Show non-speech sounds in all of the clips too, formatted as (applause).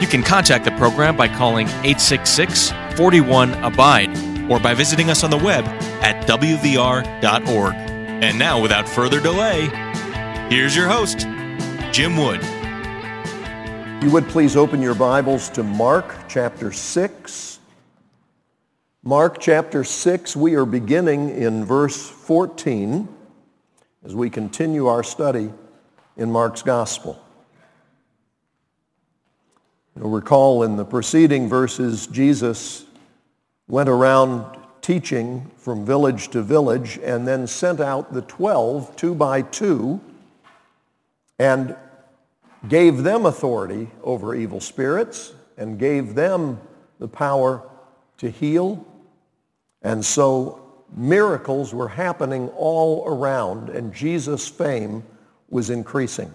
You can contact the program by calling 866 41 Abide or by visiting us on the web at WVR.org. And now, without further delay, here's your host, Jim Wood. You would please open your Bibles to Mark chapter 6. Mark chapter 6, we are beginning in verse 14 as we continue our study in Mark's Gospel. You'll recall in the preceding verses, Jesus went around teaching from village to village and then sent out the 12 two by two and gave them authority over evil spirits and gave them the power to heal. And so miracles were happening all around and Jesus' fame was increasing.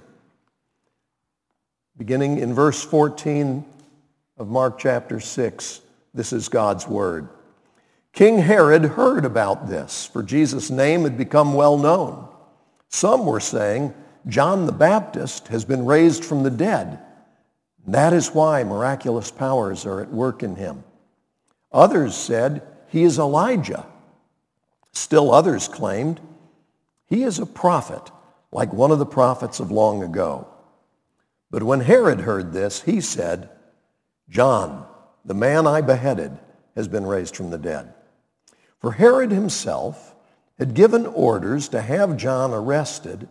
Beginning in verse 14 of Mark chapter 6, this is God's word. King Herod heard about this, for Jesus' name had become well known. Some were saying, John the Baptist has been raised from the dead. That is why miraculous powers are at work in him. Others said, he is Elijah. Still others claimed, he is a prophet, like one of the prophets of long ago. But when Herod heard this, he said, John, the man I beheaded, has been raised from the dead. For Herod himself had given orders to have John arrested,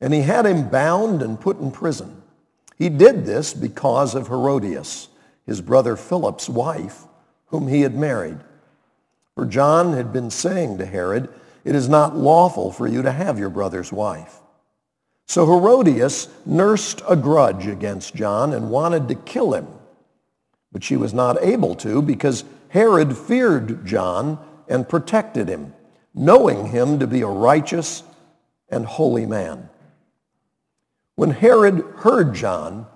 and he had him bound and put in prison. He did this because of Herodias, his brother Philip's wife, whom he had married. For John had been saying to Herod, it is not lawful for you to have your brother's wife. So Herodias nursed a grudge against John and wanted to kill him. But she was not able to because Herod feared John and protected him, knowing him to be a righteous and holy man. When Herod heard John,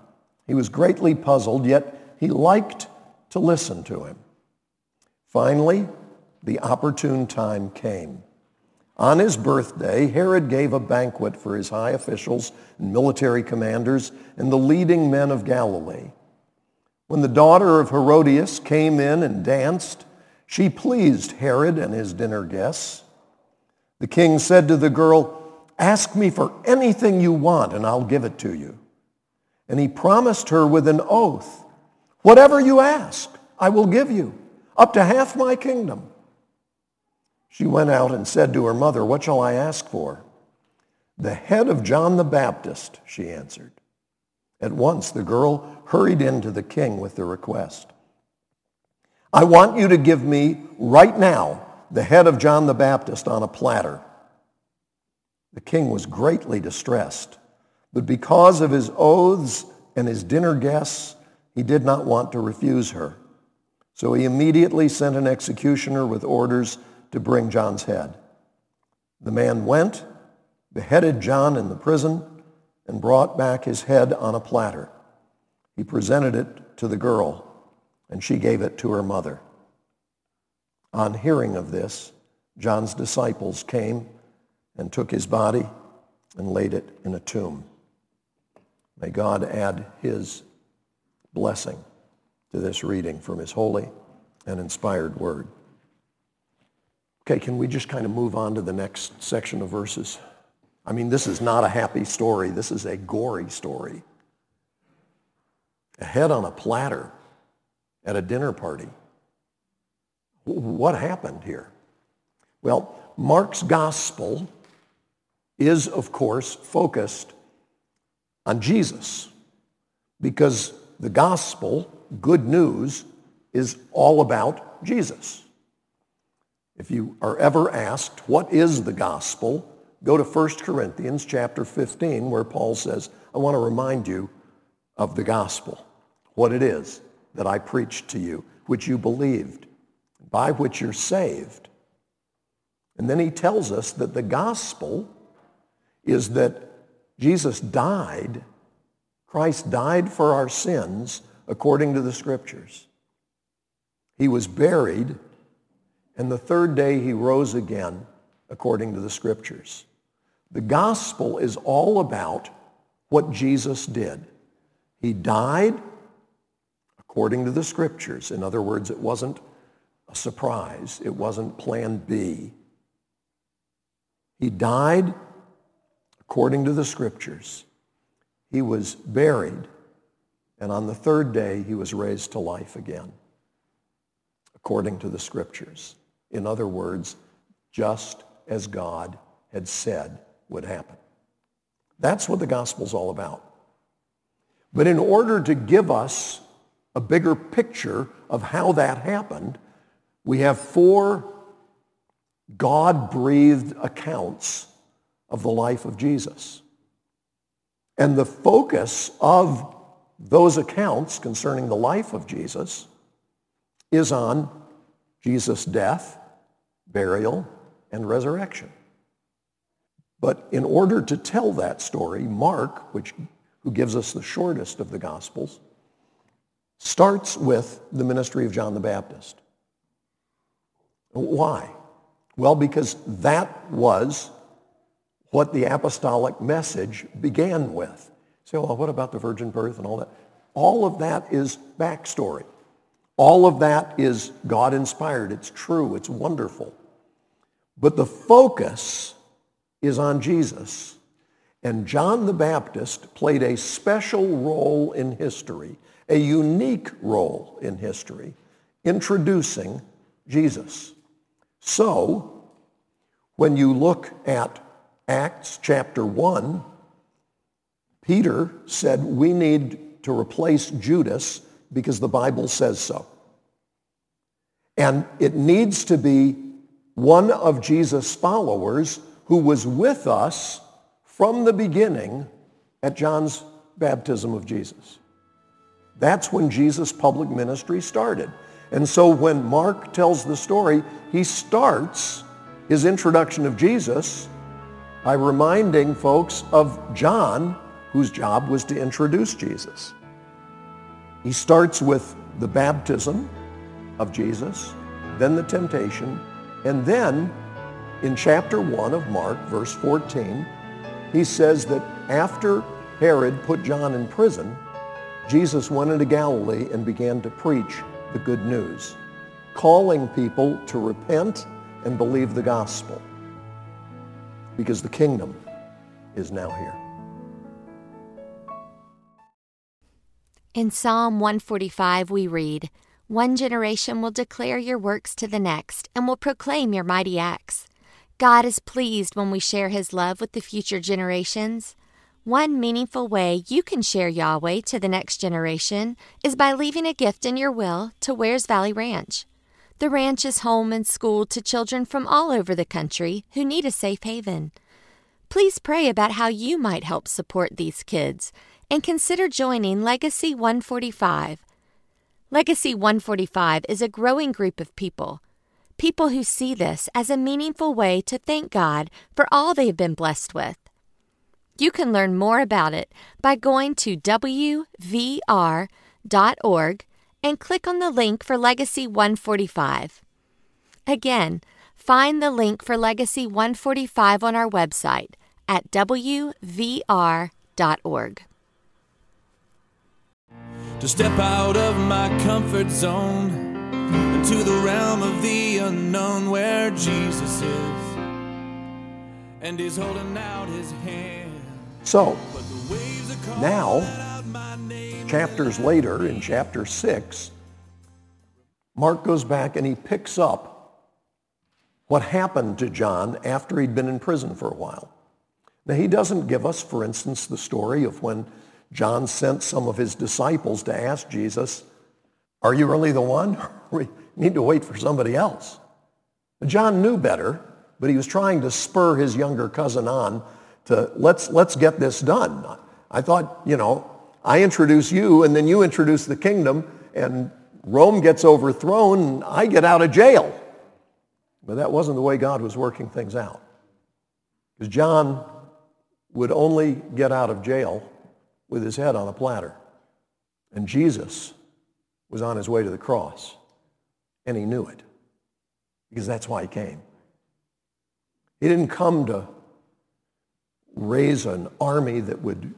he was greatly puzzled, yet he liked to listen to him. Finally, the opportune time came. On his birthday, Herod gave a banquet for his high officials and military commanders and the leading men of Galilee. When the daughter of Herodias came in and danced, she pleased Herod and his dinner guests. The king said to the girl, ask me for anything you want and I'll give it to you. And he promised her with an oath, whatever you ask, I will give you, up to half my kingdom. She went out and said to her mother, What shall I ask for? The head of John the Baptist, she answered. At once the girl hurried in to the king with the request. I want you to give me right now the head of John the Baptist on a platter. The king was greatly distressed, but because of his oaths and his dinner guests, he did not want to refuse her. So he immediately sent an executioner with orders to bring John's head. The man went, beheaded John in the prison, and brought back his head on a platter. He presented it to the girl, and she gave it to her mother. On hearing of this, John's disciples came and took his body and laid it in a tomb. May God add his blessing to this reading from his holy and inspired word. Okay, can we just kind of move on to the next section of verses? I mean, this is not a happy story. This is a gory story. A head on a platter at a dinner party. What happened here? Well, Mark's gospel is, of course, focused on Jesus because the gospel, good news, is all about Jesus. If you are ever asked, what is the gospel? Go to 1 Corinthians chapter 15 where Paul says, I want to remind you of the gospel. what it is that I preached to you, which you believed, by which you're saved. And then he tells us that the gospel is that Jesus died, Christ died for our sins according to the scriptures. He was buried, and the third day he rose again according to the scriptures. The gospel is all about what Jesus did. He died according to the scriptures. In other words, it wasn't a surprise. It wasn't plan B. He died according to the scriptures. He was buried, and on the third day he was raised to life again, according to the scriptures. In other words, just as God had said would happen. That's what the gospel's all about. But in order to give us a bigger picture of how that happened, we have four God-breathed accounts of the life of Jesus. And the focus of those accounts concerning the life of Jesus is on Jesus' death, burial, and resurrection. But in order to tell that story, Mark, which, who gives us the shortest of the Gospels, starts with the ministry of John the Baptist. Why? Well, because that was what the apostolic message began with. So, well, what about the virgin birth and all that? All of that is backstory. All of that is God-inspired. It's true. It's wonderful. But the focus is on Jesus. And John the Baptist played a special role in history, a unique role in history, introducing Jesus. So, when you look at Acts chapter 1, Peter said, we need to replace Judas because the Bible says so. And it needs to be one of Jesus' followers who was with us from the beginning at John's baptism of Jesus. That's when Jesus' public ministry started. And so when Mark tells the story, he starts his introduction of Jesus by reminding folks of John, whose job was to introduce Jesus. He starts with the baptism of Jesus, then the temptation, and then in chapter 1 of Mark, verse 14, he says that after Herod put John in prison, Jesus went into Galilee and began to preach the good news, calling people to repent and believe the gospel because the kingdom is now here. In Psalm 145, we read, One generation will declare your works to the next and will proclaim your mighty acts. God is pleased when we share His love with the future generations. One meaningful way you can share Yahweh to the next generation is by leaving a gift in your will to Wears Valley Ranch. The ranch is home and school to children from all over the country who need a safe haven. Please pray about how you might help support these kids and consider joining Legacy 145. Legacy 145 is a growing group of people people who see this as a meaningful way to thank God for all they have been blessed with. You can learn more about it by going to wvr.org and click on the link for Legacy 145. Again, find the link for Legacy 145 on our website at wvr.org. To step out of my comfort zone into the realm of the unknown where Jesus is and he's holding out his hand. So, now, chapters later, in chapter 6, Mark goes back and he picks up what happened to John after he'd been in prison for a while. Now, he doesn't give us, for instance, the story of when John sent some of his disciples to ask Jesus, are you really the one? (laughs) we need to wait for somebody else. John knew better, but he was trying to spur his younger cousin on to let's, let's get this done. I thought, you know, I introduce you, and then you introduce the kingdom, and Rome gets overthrown, and I get out of jail. But that wasn't the way God was working things out. Because John would only get out of jail with his head on a platter. And Jesus was on his way to the cross. And he knew it. Because that's why he came. He didn't come to raise an army that would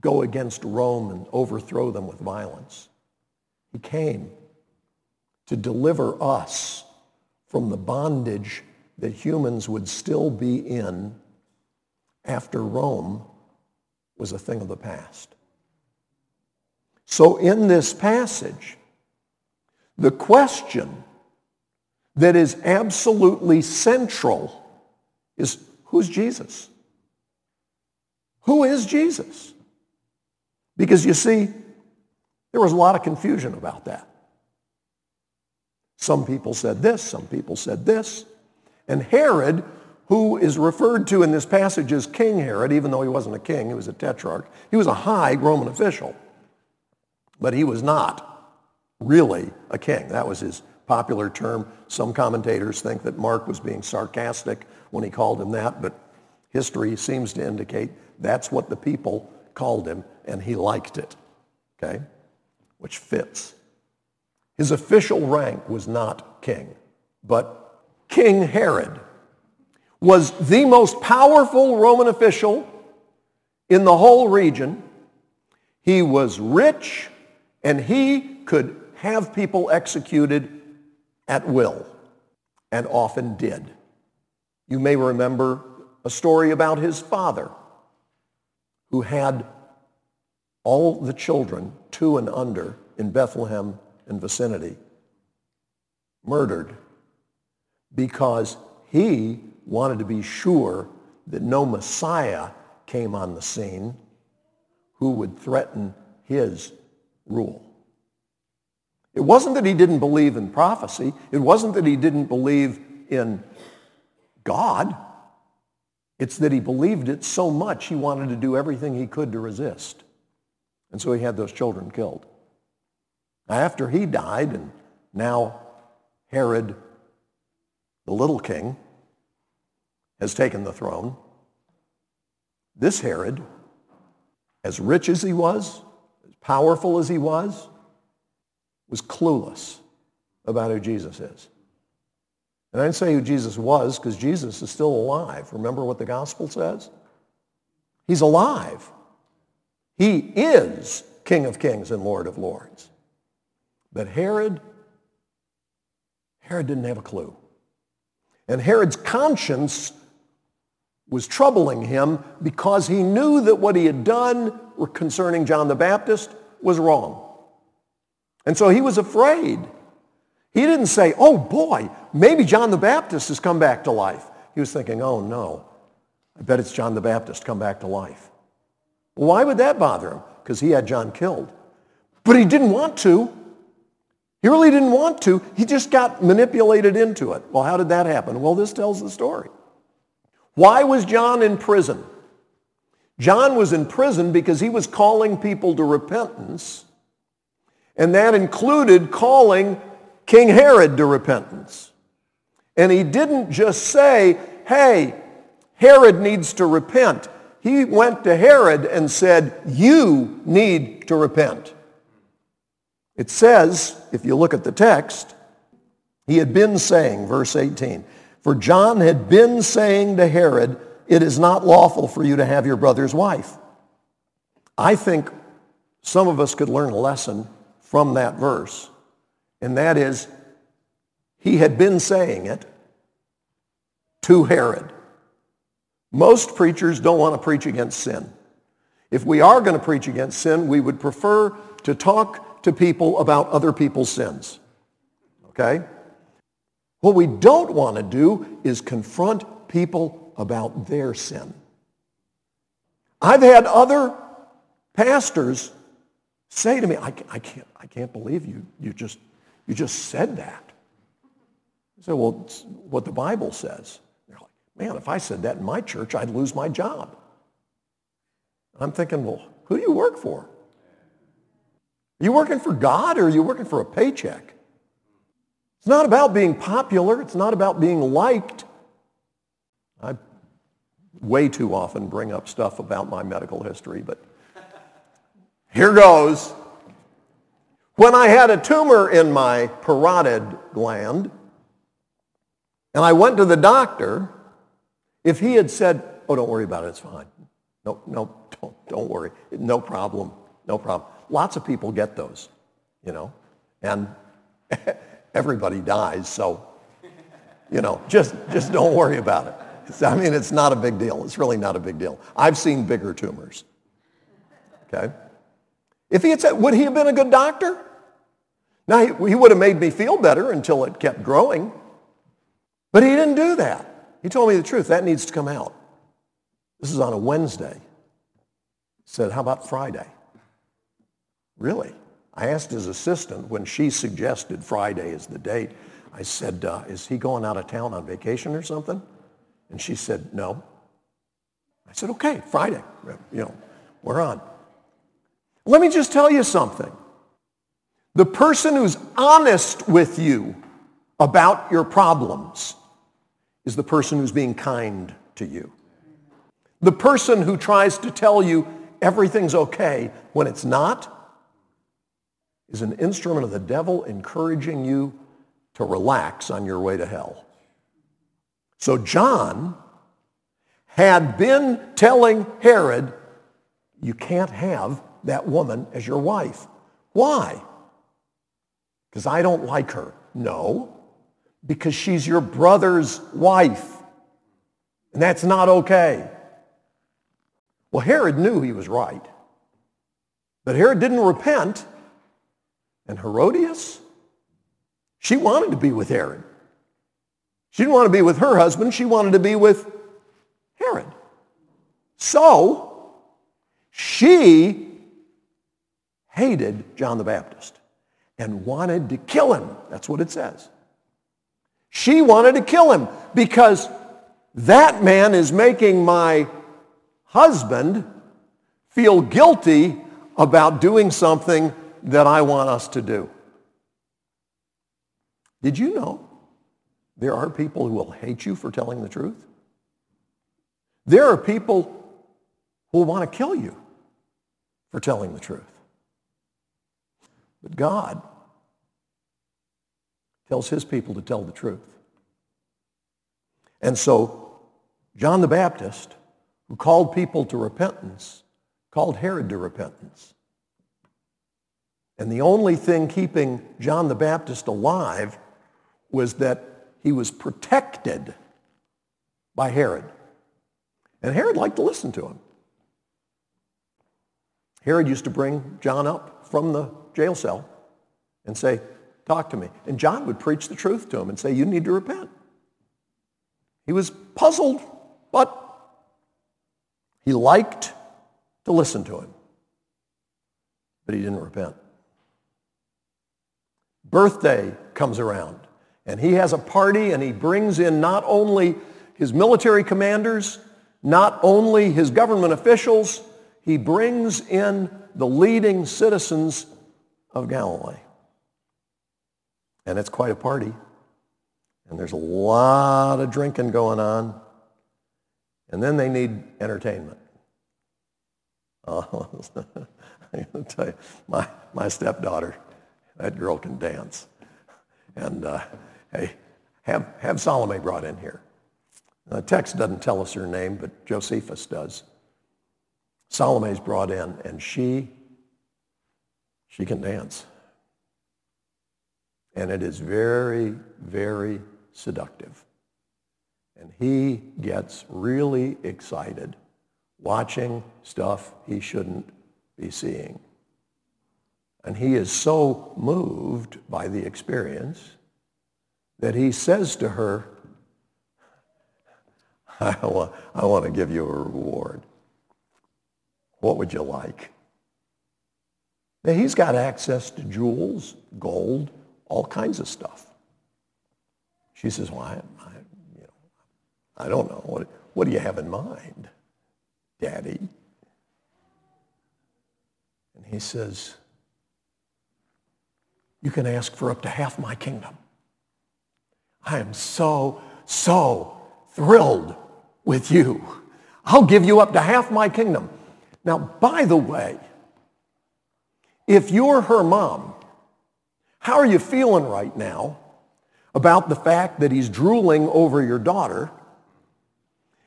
go against Rome and overthrow them with violence. He came to deliver us from the bondage that humans would still be in after Rome was a thing of the past. So in this passage, the question that is absolutely central is who's Jesus? Who is Jesus? Because you see, there was a lot of confusion about that. Some people said this, some people said this. And Herod, who is referred to in this passage as King Herod, even though he wasn't a king, he was a tetrarch, he was a high Roman official. But he was not really a king. That was his popular term. Some commentators think that Mark was being sarcastic when he called him that, but history seems to indicate that's what the people called him, and he liked it, okay, which fits. His official rank was not king, but King Herod was the most powerful Roman official in the whole region. He was rich, and he could have people executed at will, and often did. You may remember a story about his father, who had all the children, two and under, in Bethlehem and vicinity, murdered because he wanted to be sure that no Messiah came on the scene who would threaten his rule. It wasn't that he didn't believe in prophecy. It wasn't that he didn't believe in God. It's that he believed it so much he wanted to do everything he could to resist. And so he had those children killed. After he died, and now Herod, the little king, has taken the throne, this Herod, as rich as he was, as powerful as he was, was clueless about who Jesus is. And I didn't say who Jesus was because Jesus is still alive. Remember what the gospel says? He's alive. He is King of kings and Lord of lords. But Herod, Herod didn't have a clue. And Herod's conscience was troubling him because he knew that what he had done concerning John the Baptist was wrong. And so he was afraid. He didn't say, oh boy, maybe John the Baptist has come back to life. He was thinking, oh no, I bet it's John the Baptist come back to life. Why would that bother him? Because he had John killed. But he didn't want to. He really didn't want to. He just got manipulated into it. Well, how did that happen? Well, this tells the story. Why was John in prison? John was in prison because he was calling people to repentance and that included calling King Herod to repentance. And he didn't just say, hey, Herod needs to repent. He went to Herod and said, you need to repent. It says, if you look at the text, he had been saying, verse 18, for John had been saying to Herod, it is not lawful for you to have your brother's wife. I think some of us could learn a lesson from that verse. And that is, he had been saying it to Herod. Most preachers don't want to preach against sin. If we are going to preach against sin, we would prefer to talk to people about other people's sins. Okay? What we don't want to do is confront people about their sin. I've had other pastors say to me, I, I, can't, I can't believe you, you, just, you just said that. I said, well, what the Bible says. They're like, man, if I said that in my church, I'd lose my job. I'm thinking, well, who do you work for? Are you working for God or are you working for a paycheck? It's not about being popular. It's not about being liked. I way too often bring up stuff about my medical history, but here goes. When I had a tumor in my parotid gland, and I went to the doctor, if he had said, oh, don't worry about it, it's fine. No, no, don't, don't worry. No problem, no problem. Lots of people get those, you know, and (laughs) everybody dies, so, you know, just, just don't worry about it. (laughs) I mean, it's not a big deal. It's really not a big deal. I've seen bigger tumors, okay? If he had said, would he have been a good doctor? Now, he, he would have made me feel better until it kept growing. But he didn't do that. He told me the truth. That needs to come out. This is on a Wednesday. He said, how about Friday? Really? I asked his assistant when she suggested Friday as the date. I said, uh, is he going out of town on vacation or something? And she said, no. I said, okay, Friday. You know, we're on. Let me just tell you something. The person who's honest with you about your problems is the person who's being kind to you. The person who tries to tell you everything's okay when it's not is an instrument of the devil encouraging you to relax on your way to hell. So John had been telling Herod, you can't have that woman as your wife. Why? Because I don't like her. No, because she's your brother's wife. And that's not okay. Well, Herod knew he was right. But Herod didn't repent. And Herodias, she wanted to be with Herod. She didn't want to be with her husband. She wanted to be with Herod. So she hated John the Baptist and wanted to kill him. That's what it says. She wanted to kill him because that man is making my husband feel guilty about doing something that I want us to do. Did you know there are people who will hate you for telling the truth? There are people who will want to kill you for telling the truth. But God tells his people to tell the truth. And so John the Baptist, who called people to repentance, called Herod to repentance. And the only thing keeping John the Baptist alive was that he was protected by Herod. And Herod liked to listen to him. Herod used to bring John up from the jail cell and say, talk to me. And John would preach the truth to him and say, you need to repent. He was puzzled, but he liked to listen to him. But he didn't repent. Birthday comes around, and he has a party, and he brings in not only his military commanders, not only his government officials, he brings in the leading citizens of Galilee. And it's quite a party. And there's a lot of drinking going on. And then they need entertainment. (laughs) I'm going to tell you, my, my stepdaughter, that girl can dance. And uh, hey, have, have Salome brought in here. Uh, the text doesn't tell us her name, but Josephus does. Salome's brought in, and she, she can dance. And it is very, very seductive. And he gets really excited watching stuff he shouldn't be seeing. And he is so moved by the experience that he says to her, I want, I want to give you a reward. What would you like? Now, he's got access to jewels, gold, all kinds of stuff. She says, well, I, I, you know, I don't know. What, what do you have in mind, Daddy? And he says, you can ask for up to half my kingdom. I am so, so thrilled with you. I'll give you up to half my kingdom. Now, by the way, if you're her mom, how are you feeling right now about the fact that he's drooling over your daughter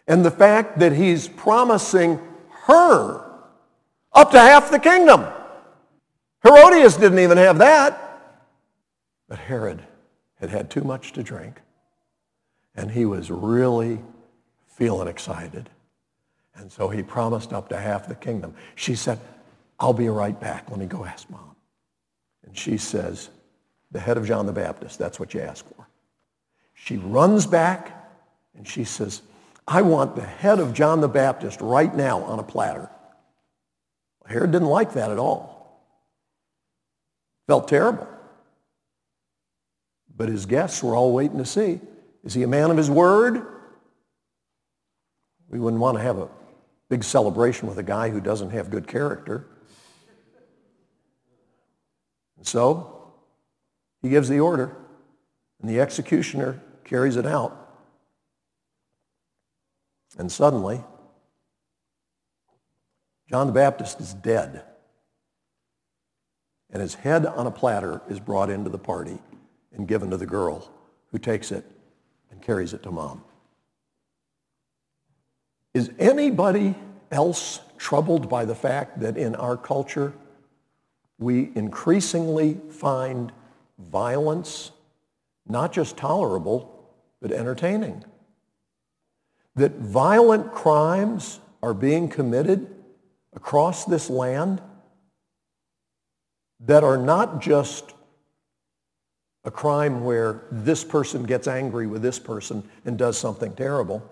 and the fact that he's promising her up to half the kingdom? Herodias didn't even have that. But Herod had had too much to drink, and he was really feeling excited. And so he promised up to half the kingdom. She said, I'll be right back. Let me go ask mom. And she says, the head of John the Baptist, that's what you ask for. She runs back and she says, I want the head of John the Baptist right now on a platter. Herod didn't like that at all. Felt terrible. But his guests were all waiting to see, is he a man of his word? We wouldn't want to have a big celebration with a guy who doesn't have good character. And so he gives the order, and the executioner carries it out. And suddenly, John the Baptist is dead. And his head on a platter is brought into the party and given to the girl who takes it and carries it to mom. Is anybody else troubled by the fact that in our culture we increasingly find violence not just tolerable, but entertaining? That violent crimes are being committed across this land that are not just a crime where this person gets angry with this person and does something terrible.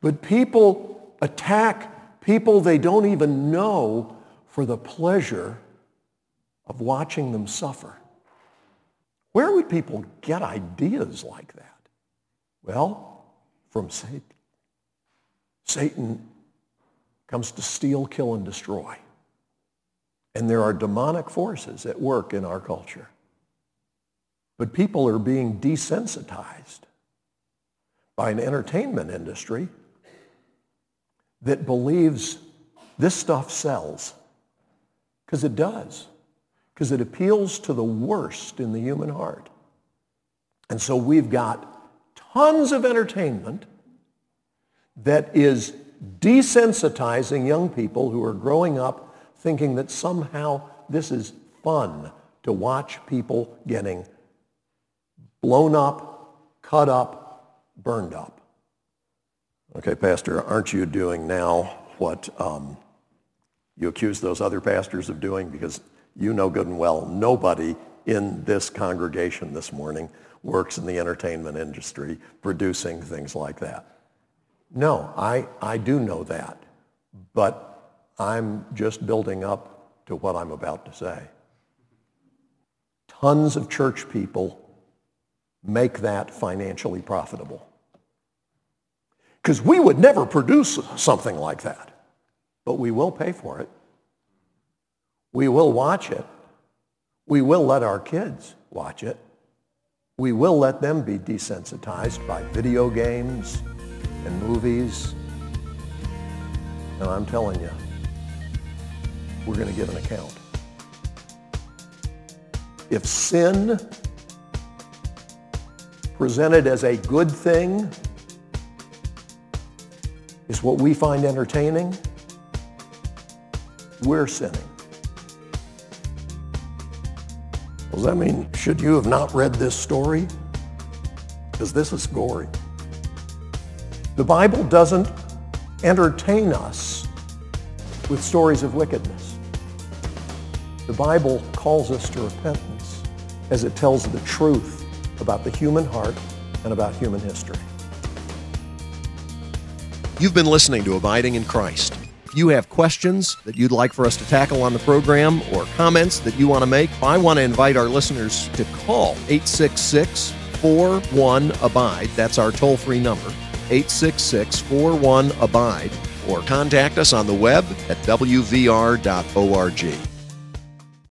But people attack people they don't even know for the pleasure of watching them suffer. Where would people get ideas like that? Well, from Satan. Satan comes to steal, kill, and destroy. And there are demonic forces at work in our culture. But people are being desensitized by an entertainment industry that believes this stuff sells. Because it does. Because it appeals to the worst in the human heart. And so we've got tons of entertainment that is desensitizing young people who are growing up thinking that somehow this is fun to watch people getting blown up, cut up, burned up. Okay, Pastor, aren't you doing now what um, you accuse those other pastors of doing? Because you know good and well nobody in this congregation this morning works in the entertainment industry producing things like that. No, I, I do know that. But I'm just building up to what I'm about to say. Tons of church people make that financially profitable. Because we would never produce something like that, but we will pay for it. We will watch it. We will let our kids watch it. We will let them be desensitized by video games and movies. And I'm telling you, we're going to give an account. If sin presented as a good thing is what we find entertaining, we're sinning. Does that mean, should you have not read this story? Because this is gory. The Bible doesn't entertain us with stories of wickedness. The Bible calls us to repentance as it tells the truth about the human heart and about human history. You've been listening to Abiding in Christ. If you have questions that you'd like for us to tackle on the program or comments that you want to make, I want to invite our listeners to call 866 41 Abide. That's our toll free number, 866 41 Abide, or contact us on the web at wvr.org.